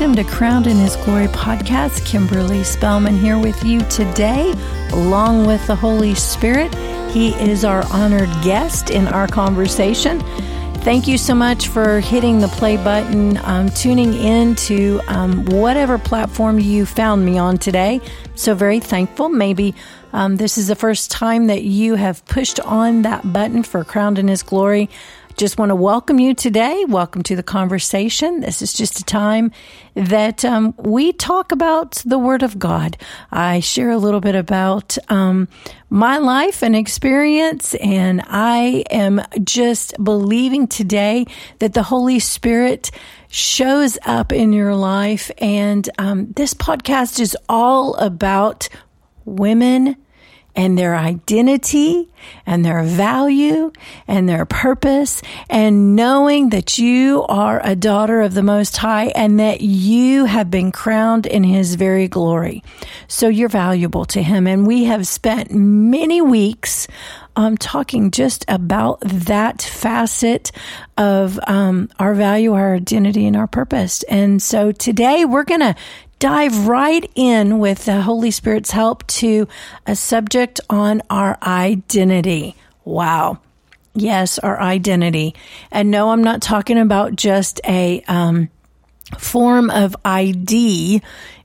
Welcome to Crowned in His Glory podcast. Kimberly Spellman here with you today, along with the Holy Spirit. He is our honored guest in our conversation. Thank you so much for hitting the play button, um, tuning in to um, whatever platform you found me on today. So, very thankful. Maybe um, this is the first time that you have pushed on that button for Crowned in His Glory. Just want to welcome you today. Welcome to the conversation. This is just a time that um, we talk about the Word of God. I share a little bit about um, my life and experience, and I am just believing today that the Holy Spirit shows up in your life. And um, this podcast is all about women and their identity and their value and their purpose and knowing that you are a daughter of the Most High and that you have been crowned in His very glory. So you're valuable to Him. And we have spent many weeks um, talking just about that facet of um, our value, our identity, and our purpose. And so today we're going to dive right in with the Holy Spirit's help to a subject on our identity. Wow. Yes, our identity. And no, I'm not talking about just a um, form of ID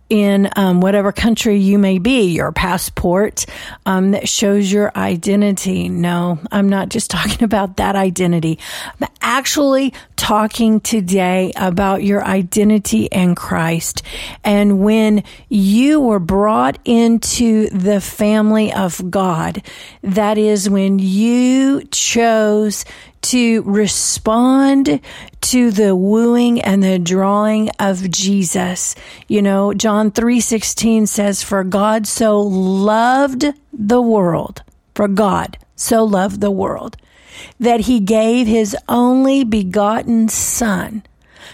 in um, whatever country you may be, your passport um, that shows your identity. No, I'm not just talking about that identity. I'm actually talking today about your identity in Christ. And when you were brought into the family of God, that is when you chose to respond to the wooing and the drawing of Jesus. You know, John 3:16 says for God so loved the world, for God so loved the world that he gave his only begotten son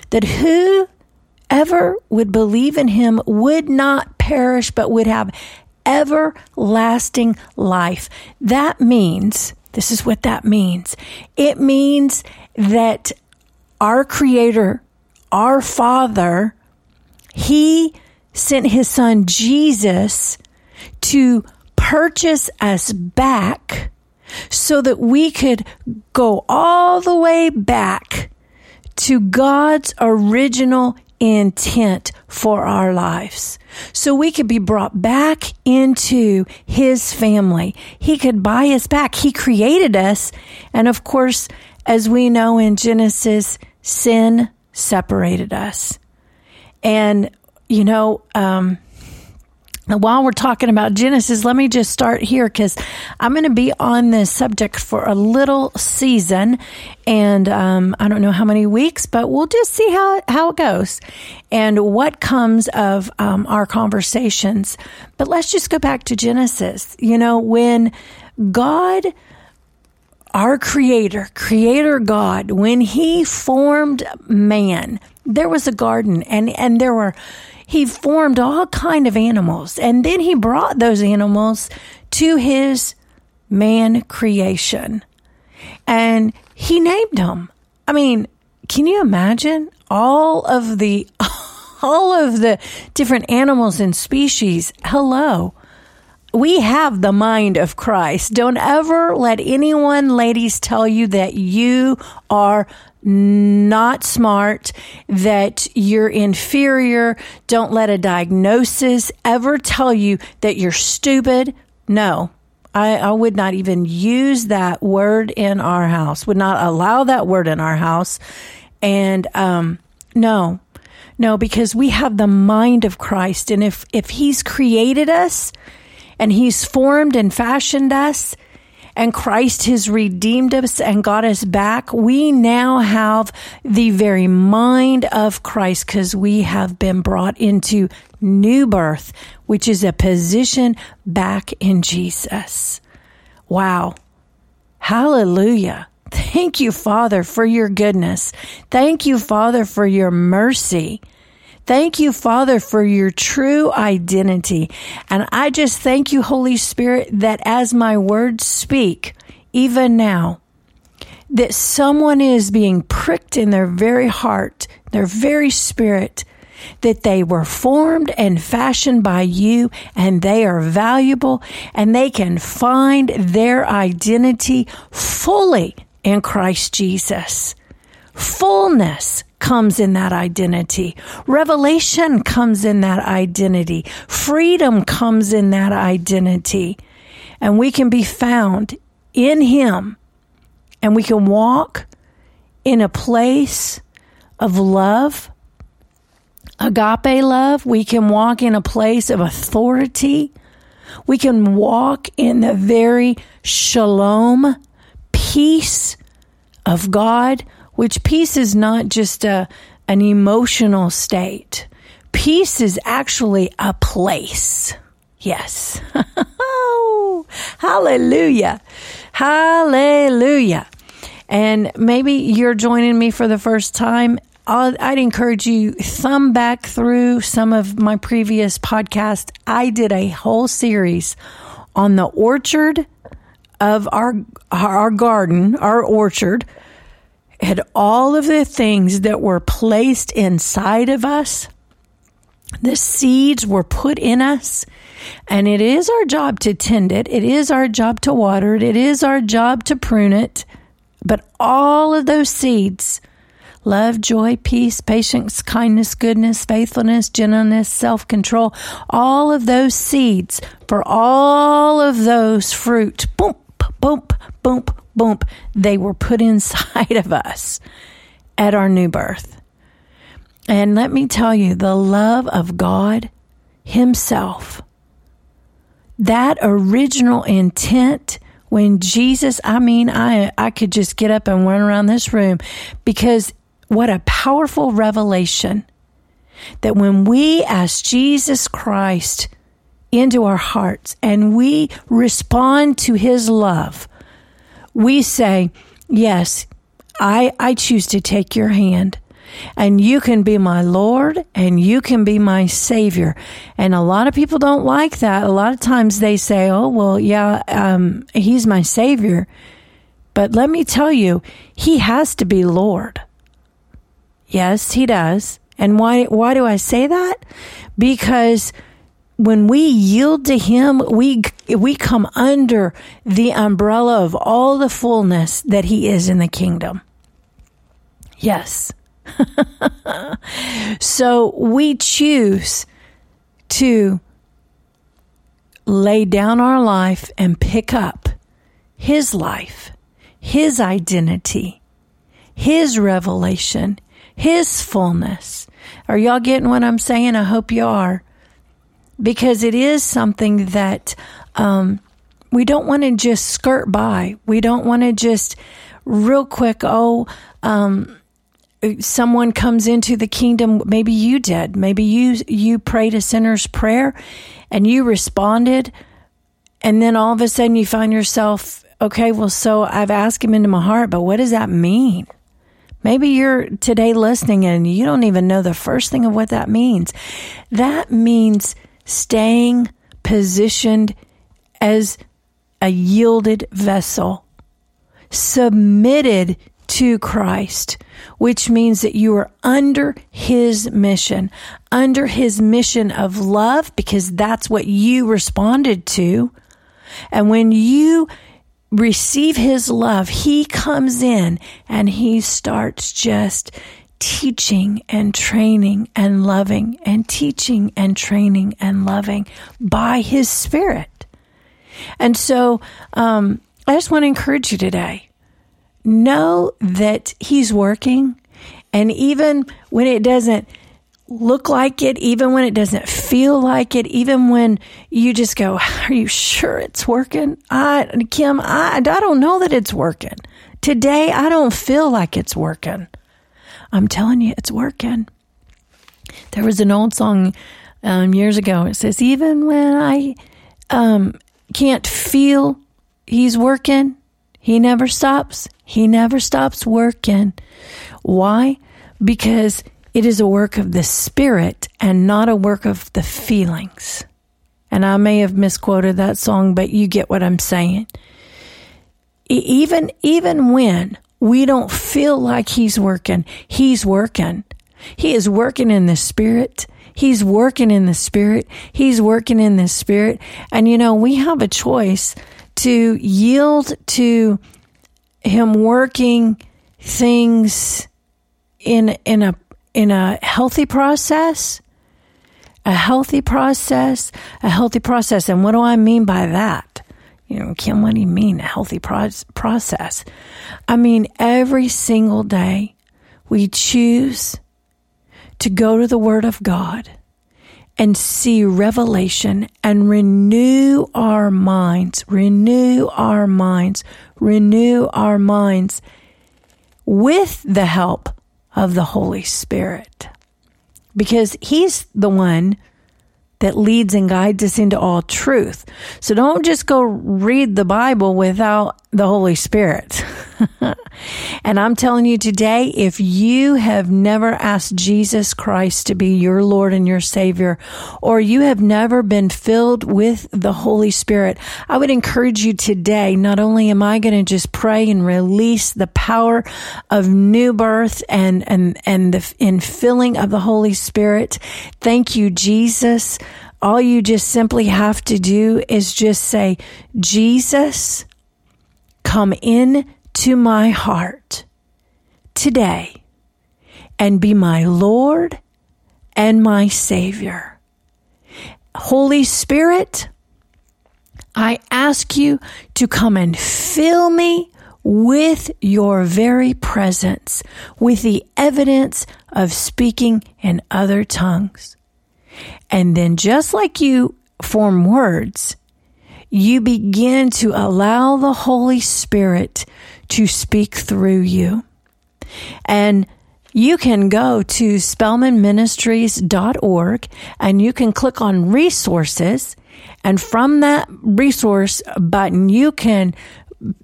that whoever would believe in him would not perish but would have everlasting life. That means this is what that means. It means that our Creator, our Father, He sent His Son Jesus to purchase us back so that we could go all the way back to God's original intent for our lives. So we could be brought back into his family. He could buy us back. He created us. And of course, as we know in Genesis, sin separated us. And, you know, um, while we're talking about Genesis, let me just start here because I'm going to be on this subject for a little season, and um, I don't know how many weeks, but we'll just see how how it goes and what comes of um, our conversations. But let's just go back to Genesis. You know, when God, our Creator, Creator God, when He formed man, there was a garden, and and there were he formed all kind of animals and then he brought those animals to his man creation. And he named them. I mean can you imagine all of the all of the different animals and species? Hello. We have the mind of Christ. Don't ever let anyone, ladies, tell you that you are not smart, that you're inferior. Don't let a diagnosis ever tell you that you're stupid. No, I, I, would not even use that word in our house, would not allow that word in our house. And um, no, no, because we have the mind of Christ. And if, if He's created us and He's formed and fashioned us, and Christ has redeemed us and got us back, we now have the very mind of Christ because we have been brought into new birth, which is a position back in Jesus. Wow. Hallelujah. Thank you, Father, for your goodness. Thank you, Father, for your mercy. Thank you, Father, for your true identity. And I just thank you, Holy Spirit, that as my words speak, even now, that someone is being pricked in their very heart, their very spirit, that they were formed and fashioned by you and they are valuable and they can find their identity fully in Christ Jesus. Fullness comes in that identity. Revelation comes in that identity. Freedom comes in that identity. And we can be found in Him and we can walk in a place of love, agape love. We can walk in a place of authority. We can walk in the very shalom, peace of God, which peace is not just a, an emotional state. Peace is actually a place. Yes. Hallelujah. Hallelujah. And maybe you're joining me for the first time. i would encourage you thumb back through some of my previous podcasts. I did a whole series on the orchard of our our garden, our orchard, had all of the things that were placed inside of us. The seeds were put in us, and it is our job to tend it. It is our job to water it. It is our job to prune it. But all of those seeds love, joy, peace, patience, kindness, goodness, faithfulness, gentleness, self control all of those seeds for all of those fruit, boom, boom, boom, boom, they were put inside of us at our new birth. And let me tell you, the love of God Himself, that original intent when Jesus, I mean, I, I could just get up and run around this room because what a powerful revelation that when we ask Jesus Christ into our hearts and we respond to his love, we say, Yes, I, I choose to take your hand and you can be my Lord and you can be my Savior. And a lot of people don't like that. A lot of times they say, oh, well, yeah, um, He's my Savior. But let me tell you, He has to be Lord. Yes, He does. And why, why do I say that? Because when we yield to him we we come under the umbrella of all the fullness that he is in the kingdom yes so we choose to lay down our life and pick up His life, His identity, His revelation, His fullness. Are y'all getting what I'm saying? I hope you are. Because it is something that um, we don't want to just skirt by. We don't want to just real quick, oh, um, someone comes into the kingdom maybe you did. Maybe you you prayed a sinner's prayer and you responded and then all of a sudden you find yourself okay well so i've asked him into my heart but what does that mean? Maybe you're today listening and you don't even know the first thing of what that means. That means staying positioned as a yielded vessel submitted to Christ, which means that you are under his mission, under his mission of love, because that's what you responded to. And when you receive his love, he comes in and he starts just teaching and training and loving and teaching and training and loving by his spirit. And so, um, I just want to encourage you today know that He's working. And even when it doesn't look like it, even when it doesn't feel like it, even when you just go, Are you sure it's working? I, Kim, I, I don't know that it's working. Today, I don't feel like it's working. I'm telling you, it's working. There was an old song um, years ago. It says, Even when I um, can't feel he's working, he never stops. He never stops working. Why? Because it is a work of the spirit and not a work of the feelings. And I may have misquoted that song, but you get what I'm saying. Even, even when we don't feel like he's working, he's working. He is working in the spirit. He's working in the spirit. He's working in the spirit. And you know, we have a choice to yield to him working things in in a in a healthy process a healthy process a healthy process and what do i mean by that you know kim what do you mean a healthy pro- process i mean every single day we choose to go to the word of god and see revelation and renew our minds renew our minds renew our minds with the help of the Holy Spirit. Because He's the one that leads and guides us into all truth. So don't just go read the Bible without the Holy Spirit. and I'm telling you today, if you have never asked Jesus Christ to be your Lord and your Savior, or you have never been filled with the Holy Spirit, I would encourage you today. Not only am I going to just pray and release the power of new birth and, and, and the infilling of the Holy Spirit. Thank you, Jesus. All you just simply have to do is just say, Jesus, come in to my heart today and be my Lord and my Savior. Holy Spirit, I ask you to come and fill me with your very presence, with the evidence of speaking in other tongues. And then, just like you form words, you begin to allow the Holy Spirit to speak through you. And you can go to spellmanministries.org and you can click on resources. And from that resource button, you can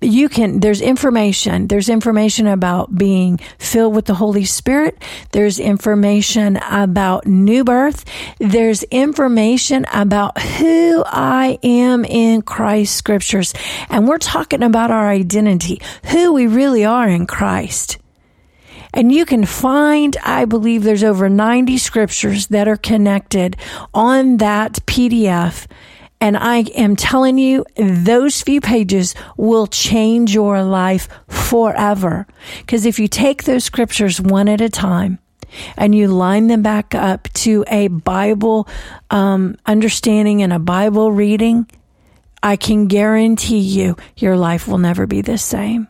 you can there's information. There's information about being filled with the holy spirit. There's information about new birth. There's information about who i am in christ scriptures. And we're talking about our identity who we really are in christ. And you can find, I believe there's over 90 scriptures that are connected on that PDF and I am telling you, those few pages will change your life forever. Because if you take those scriptures one at a time, and you line them back up to a Bible um, understanding and a Bible reading, I can guarantee you your life will never be the same.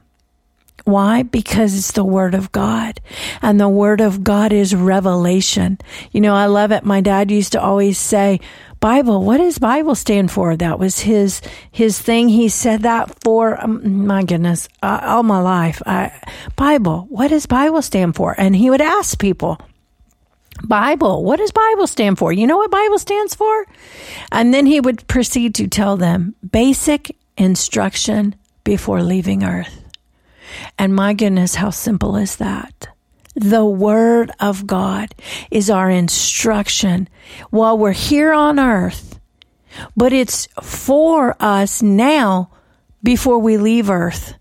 Why? Because it's the Word of God. And the Word of God is revelation. You know, I love it. My dad used to always say, Bible, what does Bible stand for? That was his his thing. He said that for um, my goodness, uh, all my life. I, Bible, what does Bible stand for? And he would ask people, Bible, what does Bible stand for? You know what Bible stands for? And then he would proceed to tell them basic instruction before leaving earth. And my goodness, how simple is that? The Word of God is our instruction while we're here on earth, but it's for us now before we leave earth.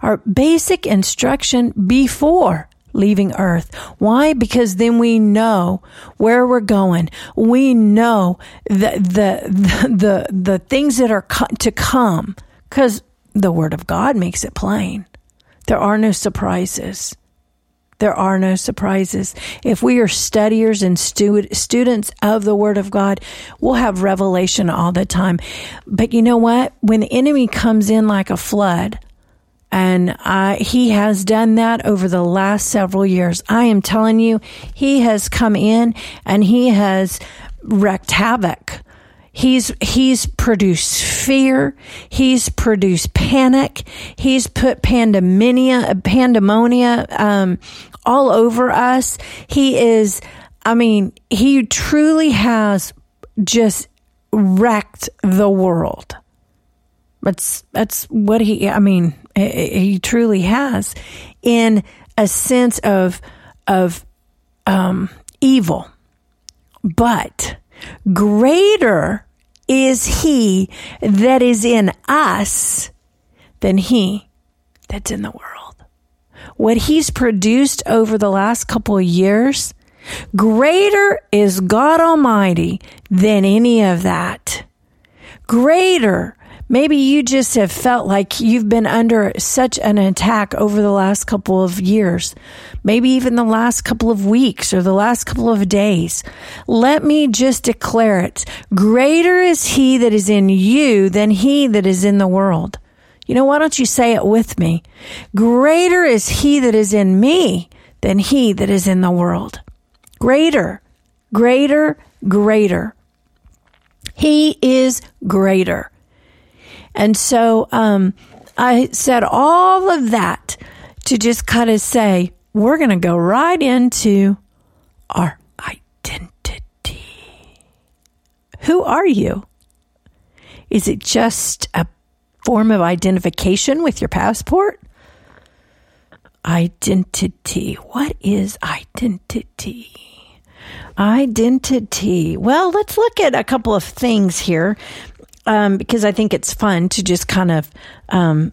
Our basic instruction before leaving earth. Why? Because then we know where we're going. We know the the the the, the things that are co- to come cuz the word of God makes it plain. There are no surprises. There are no surprises. If we are studiers and stu- students of the Word of God, we'll have revelation all the time. But you know what? When the enemy comes in like a flood, and I, he has done that over the last several years. I am telling you, he has come in and he has wreaked havoc He's, he's produced fear. He's produced panic. He's put pandemonia, pandemonia, um, all over us. He is, I mean, he truly has just wrecked the world. That's, that's what he, I mean, he truly has in a sense of, of, um, evil. But greater is he that is in us than he that's in the world. What he's produced over the last couple of years, Greater is God Almighty than any of that. Greater. Maybe you just have felt like you've been under such an attack over the last couple of years, maybe even the last couple of weeks or the last couple of days. Let me just declare it. Greater is he that is in you than he that is in the world. You know, why don't you say it with me? Greater is he that is in me than he that is in the world. Greater, greater, greater. He is greater. And so um, I said all of that to just kind of say, we're going to go right into our identity. Who are you? Is it just a form of identification with your passport? Identity. What is identity? Identity. Well, let's look at a couple of things here um, because I think it's fun to just kind of um,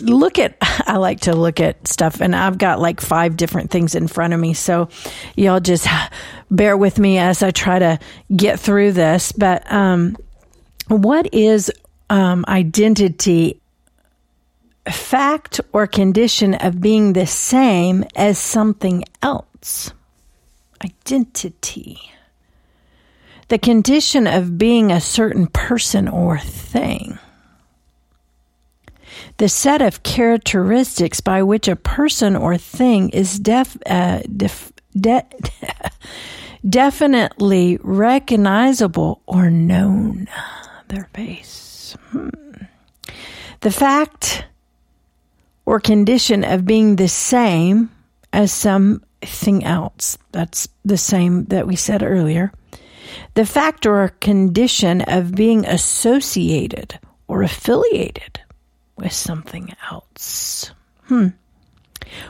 look at. I like to look at stuff, and I've got like five different things in front of me. So y'all just bear with me as I try to get through this. But um, what is um, identity? Fact or condition of being the same as something else. Identity the condition of being a certain person or thing. The set of characteristics by which a person or thing is def, uh, def, de, definitely recognizable or known. Their face. Hmm. The fact or condition of being the same as something else. That's the same that we said earlier the fact or condition of being associated or affiliated with something else. Hmm.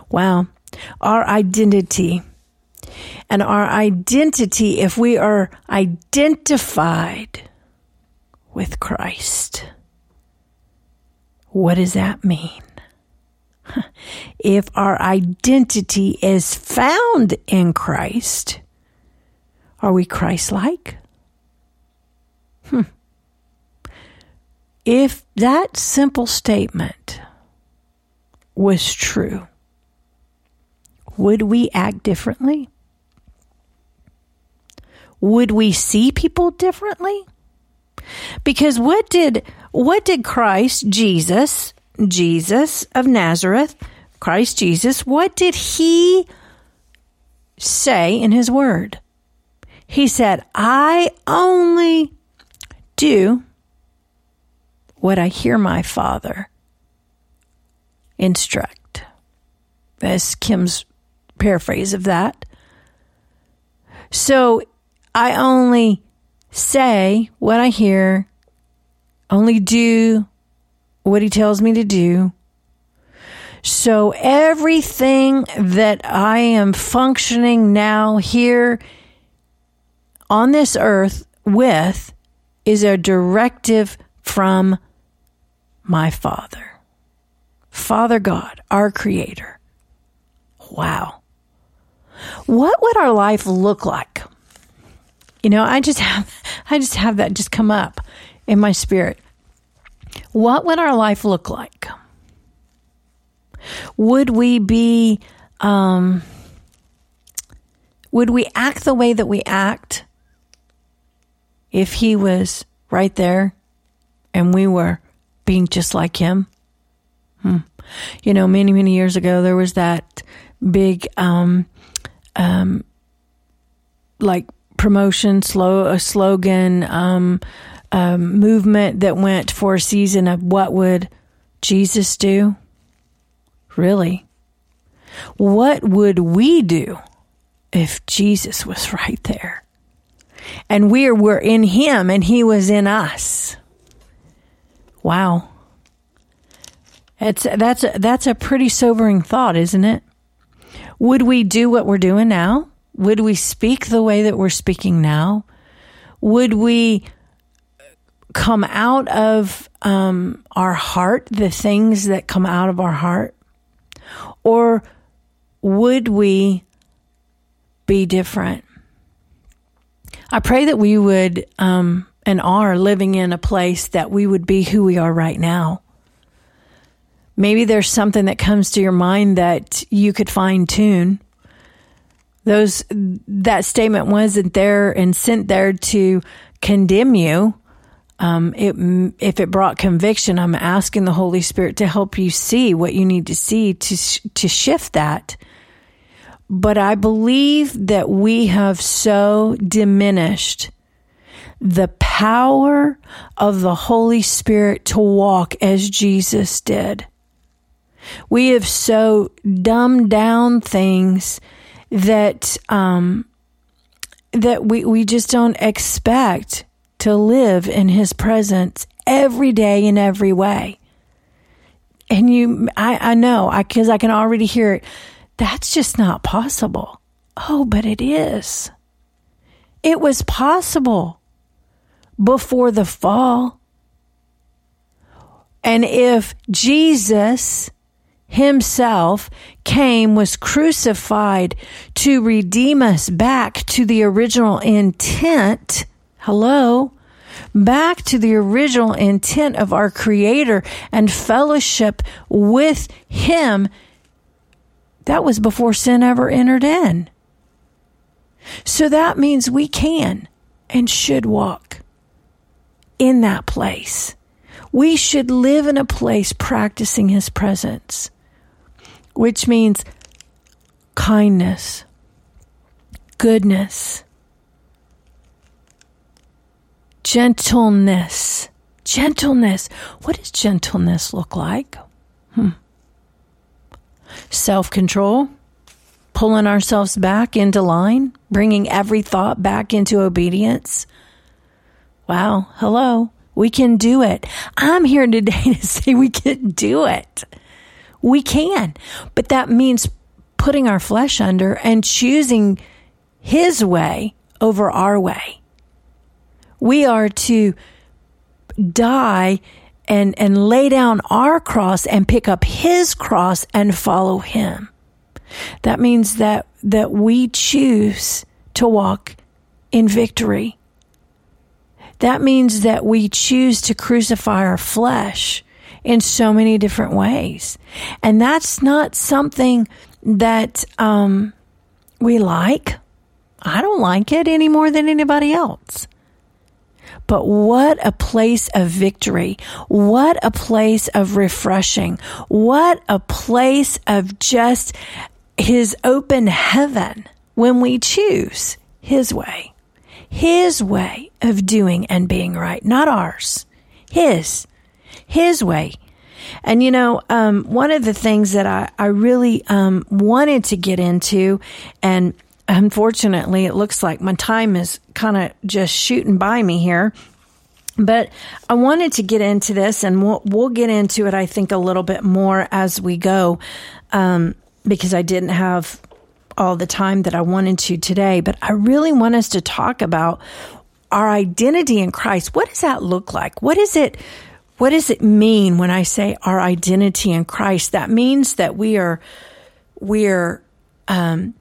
Wow. Our identity. And our identity, if we are identified with Christ, what does that mean? If our identity is found in Christ, are we Christ like? Hmm. If that simple statement was true, would we act differently? Would we see people differently? Because what did what did Christ Jesus, Jesus of Nazareth, Christ Jesus, what did he say in his word? He said, I only do what I hear my father instruct. That's Kim's paraphrase of that. So I only say what I hear, only do what he tells me to do. So everything that I am functioning now here on this earth with is a directive from my Father. Father God, our Creator. Wow. What would our life look like? You know, I just have I just have that just come up in my spirit. What would our life look like? Would we be um, would we act the way that we act if he was right there and we were being just like him? Hmm. You know, many, many years ago, there was that big, um, um, like promotion, slow, a slogan, um, um, movement that went for a season of what would Jesus do? Really? What would we do if Jesus was right there? And we were in him and he was in us. Wow. It's, that's, that's a pretty sobering thought, isn't it? Would we do what we're doing now? Would we speak the way that we're speaking now? Would we come out of um, our heart the things that come out of our heart? Or would we be different. I pray that we would um, and are living in a place that we would be who we are right now. Maybe there's something that comes to your mind that you could fine tune. Those that statement wasn't there and sent there to condemn you. Um, it, if it brought conviction, I'm asking the Holy Spirit to help you see what you need to see to to shift that. But I believe that we have so diminished the power of the Holy Spirit to walk as Jesus did. We have so dumbed down things that um, that we, we just don't expect to live in His presence every day in every way. And you, I, I know, I because I, I can already hear it. That's just not possible. Oh, but it is. It was possible before the fall. And if Jesus himself came, was crucified to redeem us back to the original intent, hello, back to the original intent of our Creator and fellowship with Him, that was before sin ever entered in. So that means we can and should walk in that place. We should live in a place practicing His presence, which means kindness, goodness, gentleness. Gentleness. What does gentleness look like? Hmm. Self control, pulling ourselves back into line, bringing every thought back into obedience, Wow. Hello. We can do it. I'm here today to say we can do it. We can. But that means putting our flesh under and choosing his way over our way. We are to die and, and lay down our cross and pick up his cross and follow him. That means that, that we choose to walk in victory that means that we choose to crucify our flesh in so many different ways. And that's not something that um, we like. I don't like it any more than anybody else. But what a place of victory. What a place of refreshing. What a place of just his open heaven when we choose his way. His way of doing and being right, not ours. His. His way. And you know, um, one of the things that I, I really um, wanted to get into, and unfortunately, it looks like my time is kind of just shooting by me here. But I wanted to get into this, and we'll, we'll get into it, I think, a little bit more as we go, um, because I didn't have all the time that I wanted to today, but I really want us to talk about our identity in Christ. What does that look like? What is it? What does it mean when I say our identity in Christ? That means that we are, we are, um,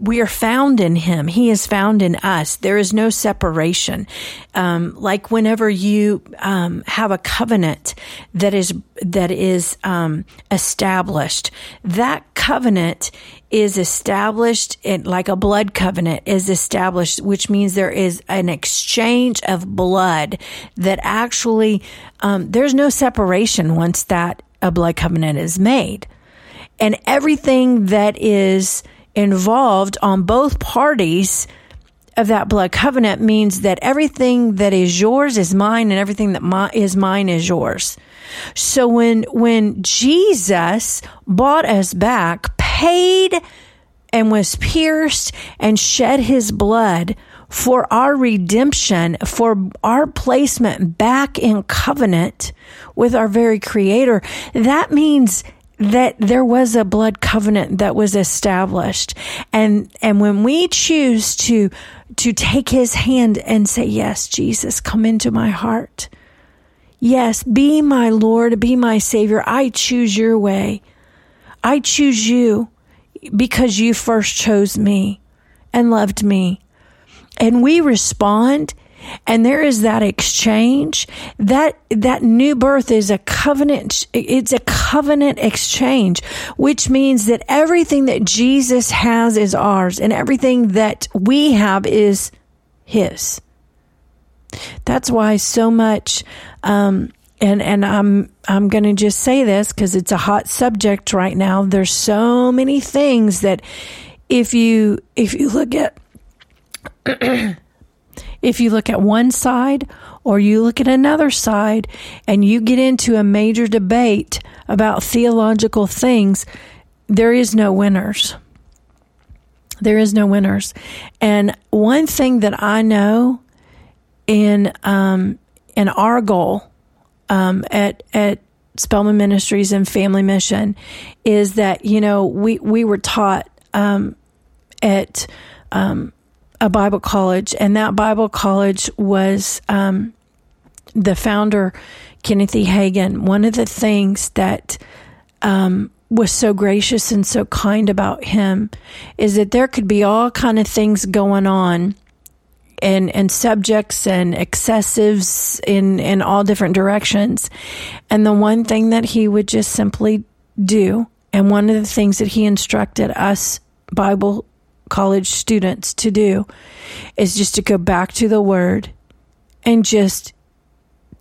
we are found in him. He is found in us. There is no separation. Um, like whenever you um, have a covenant that is that is um, established, that covenant is established in, like a blood covenant is established, which means there is an exchange of blood that actually um, there's no separation once that a blood covenant is made, and everything that is involved on both parties of that blood covenant means that everything that is yours is mine and everything that my, is mine is yours. So when, when Jesus bought us back, paid and was pierced and shed his blood for our redemption, for our placement back in covenant with our very creator, that means that there was a blood covenant that was established. And, and when we choose to, to take his hand and say, yes, Jesus, come into my heart. Yes, be my Lord, be my Savior. I choose your way. I choose you because you first chose me and loved me. And we respond and there is that exchange. That that new birth is a covenant it's a covenant exchange which means that everything that Jesus has is ours and everything that we have is his. That's why so much um, and and I'm I'm going to just say this cuz it's a hot subject right now. There's so many things that if you if you look at if you look at one side or you look at another side and you get into a major debate about theological things, there is no winners. There is no winners. And one thing that I know in um, in our goal um, at at Spellman Ministries and Family Mission is that you know we we were taught um, at um, a Bible college, and that Bible college was um, the founder, Kenneth E. Hagin. One of the things that um, was so gracious and so kind about him is that there could be all kind of things going on and and subjects and excessives in in all different directions and the one thing that he would just simply do and one of the things that he instructed us bible college students to do is just to go back to the word and just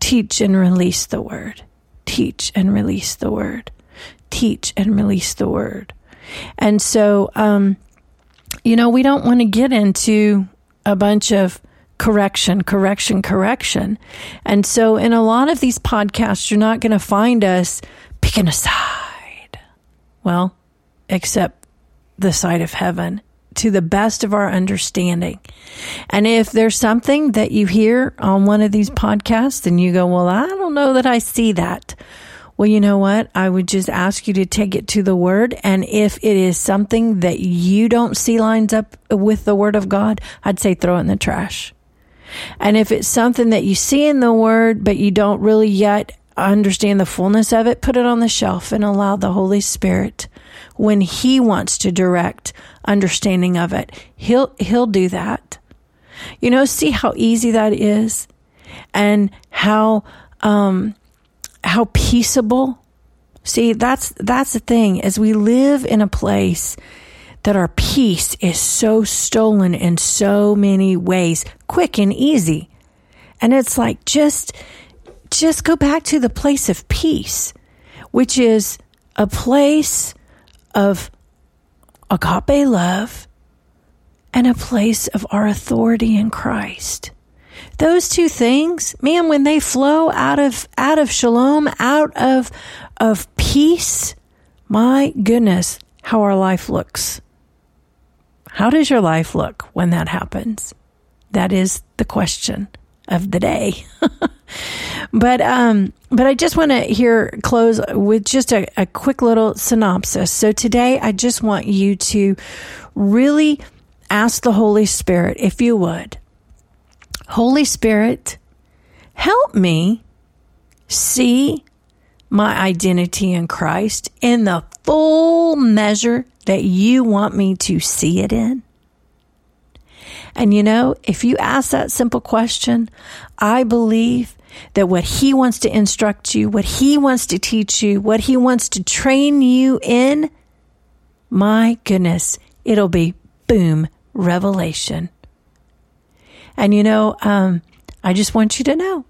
teach and release the word. Teach and release the word. Teach and release the word. And so, um, you know, we don't want to get into a bunch of correction, correction, correction. And so, in a lot of these podcasts, you're not going to find us picking a side. Well, except the side of heaven to the best of our understanding. And if there's something that you hear on one of these podcasts and you go, well, I don't know that I see that. Well, you know what? I would just ask you to take it to the word. And if it is something that you don't see lines up with the word of God, I'd say throw it in the trash. And if it's something that you see in the word, but you don't really yet understand the fullness of it, put it on the shelf and allow the Holy Spirit when he wants to direct understanding of it. He'll he'll do that. You know, see how easy that is and how um how peaceable. See, that's that's the thing as we live in a place that our peace is so stolen in so many ways, quick and easy. And it's like just just go back to the place of peace, which is a place of agape love and a place of our authority in Christ. Those two things, man, when they flow out of out of shalom, out of of peace, my goodness, how our life looks. How does your life look when that happens? That is the question of the day. but um, but I just want to here close with just a, a quick little synopsis. So today, I just want you to really ask the Holy Spirit, if you would, Holy Spirit, help me see my identity in Christ in the full measure that you want me to see it in. And you know, if you ask that simple question, I believe that what He wants to instruct you, what He wants to teach you, what He wants to train you in, my goodness, it'll be boom, revelation. And you know, um, I just want you to know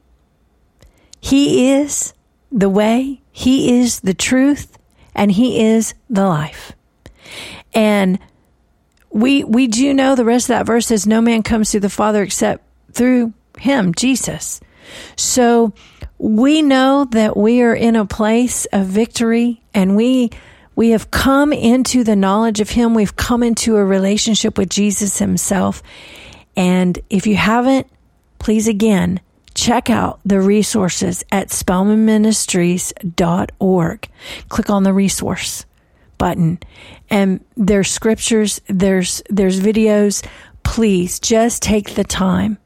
He is the way, He is the truth, and He is the life. And we we do know the rest of that verse says no man comes to the Father except through him, Jesus. So we know that we are in a place of victory and we we have come into the knowledge of him. We've come into a relationship with Jesus himself. And if you haven't, please again, check out the resources at spellmanministries.org. Click on the resource button and there's scriptures, there's there's videos. Please just take the time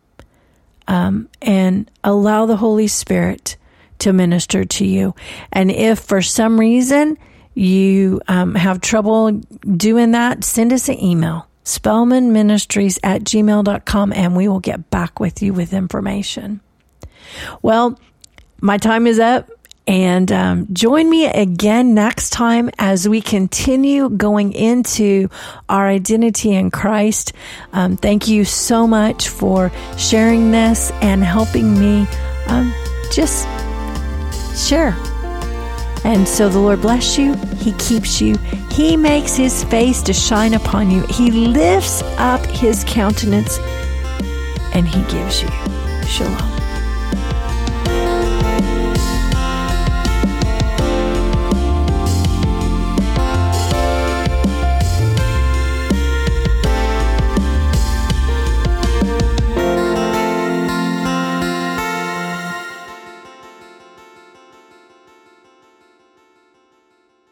um, and allow the Holy Spirit to minister to you. And if for some reason you um, have trouble doing that, send us an email spellmanministries at gmail.com and we will get back with you with information. Well, my time is up. And um, join me again next time as we continue going into our identity in Christ. Um, thank you so much for sharing this and helping me um, just share. And so the Lord bless you. He keeps you. He makes his face to shine upon you. He lifts up his countenance and he gives you shalom.